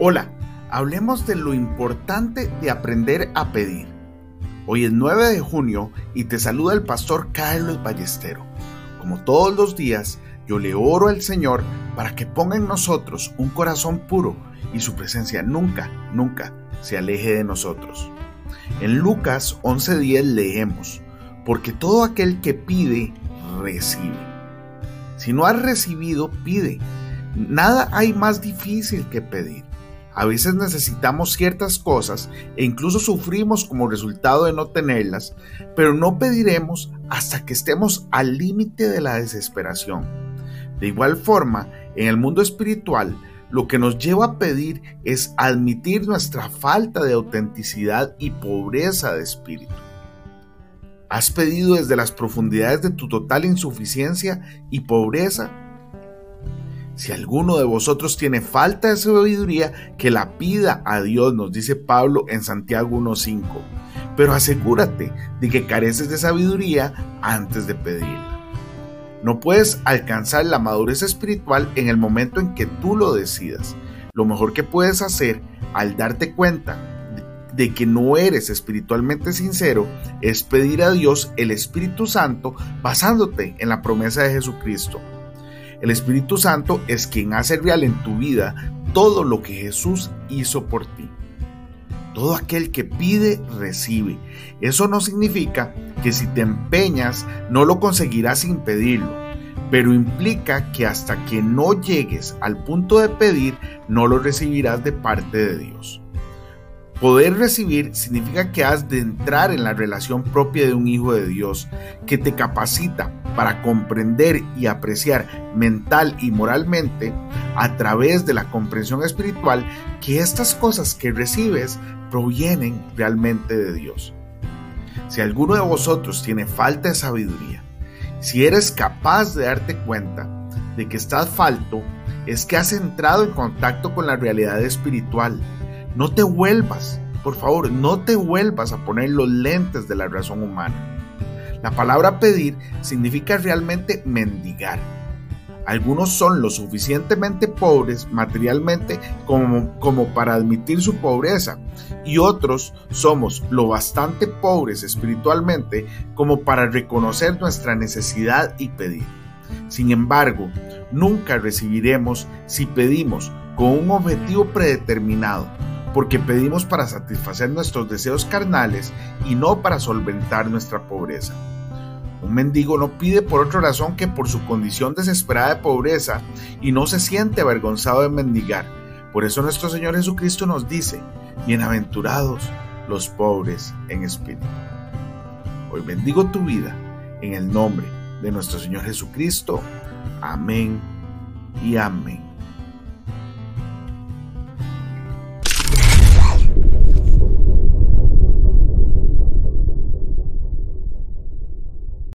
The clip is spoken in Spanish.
Hola, hablemos de lo importante de aprender a pedir. Hoy es 9 de junio y te saluda el pastor Carlos Ballestero. Como todos los días, yo le oro al Señor para que ponga en nosotros un corazón puro y su presencia nunca, nunca se aleje de nosotros. En Lucas 11:10 leemos, porque todo aquel que pide, recibe. Si no has recibido, pide. Nada hay más difícil que pedir. A veces necesitamos ciertas cosas e incluso sufrimos como resultado de no tenerlas, pero no pediremos hasta que estemos al límite de la desesperación. De igual forma, en el mundo espiritual, lo que nos lleva a pedir es admitir nuestra falta de autenticidad y pobreza de espíritu. ¿Has pedido desde las profundidades de tu total insuficiencia y pobreza si alguno de vosotros tiene falta de sabiduría, que la pida a Dios, nos dice Pablo en Santiago 1.5. Pero asegúrate de que careces de sabiduría antes de pedirla. No puedes alcanzar la madurez espiritual en el momento en que tú lo decidas. Lo mejor que puedes hacer al darte cuenta de que no eres espiritualmente sincero es pedir a Dios el Espíritu Santo basándote en la promesa de Jesucristo. El Espíritu Santo es quien hace real en tu vida todo lo que Jesús hizo por ti. Todo aquel que pide, recibe. Eso no significa que si te empeñas no lo conseguirás sin pedirlo, pero implica que hasta que no llegues al punto de pedir, no lo recibirás de parte de Dios. Poder recibir significa que has de entrar en la relación propia de un hijo de Dios, que te capacita para comprender y apreciar mental y moralmente a través de la comprensión espiritual que estas cosas que recibes provienen realmente de Dios. Si alguno de vosotros tiene falta de sabiduría, si eres capaz de darte cuenta de que estás falto, es que has entrado en contacto con la realidad espiritual. No te vuelvas, por favor, no te vuelvas a poner los lentes de la razón humana la palabra pedir significa realmente mendigar. Algunos son lo suficientemente pobres materialmente como, como, para admitir su pobreza y otros somos lo bastante pobres espiritualmente como para reconocer nuestra necesidad y pedir. Sin embargo, nunca recibiremos si pedimos con un objetivo predeterminado, porque pedimos para satisfacer nuestros deseos carnales y no para solventar nuestra pobreza. Un mendigo no pide por otra razón que por su condición desesperada de pobreza y no se siente avergonzado de mendigar. Por eso nuestro Señor Jesucristo nos dice, bienaventurados los pobres en espíritu. Hoy bendigo tu vida en el nombre de nuestro Señor Jesucristo. Amén y amén.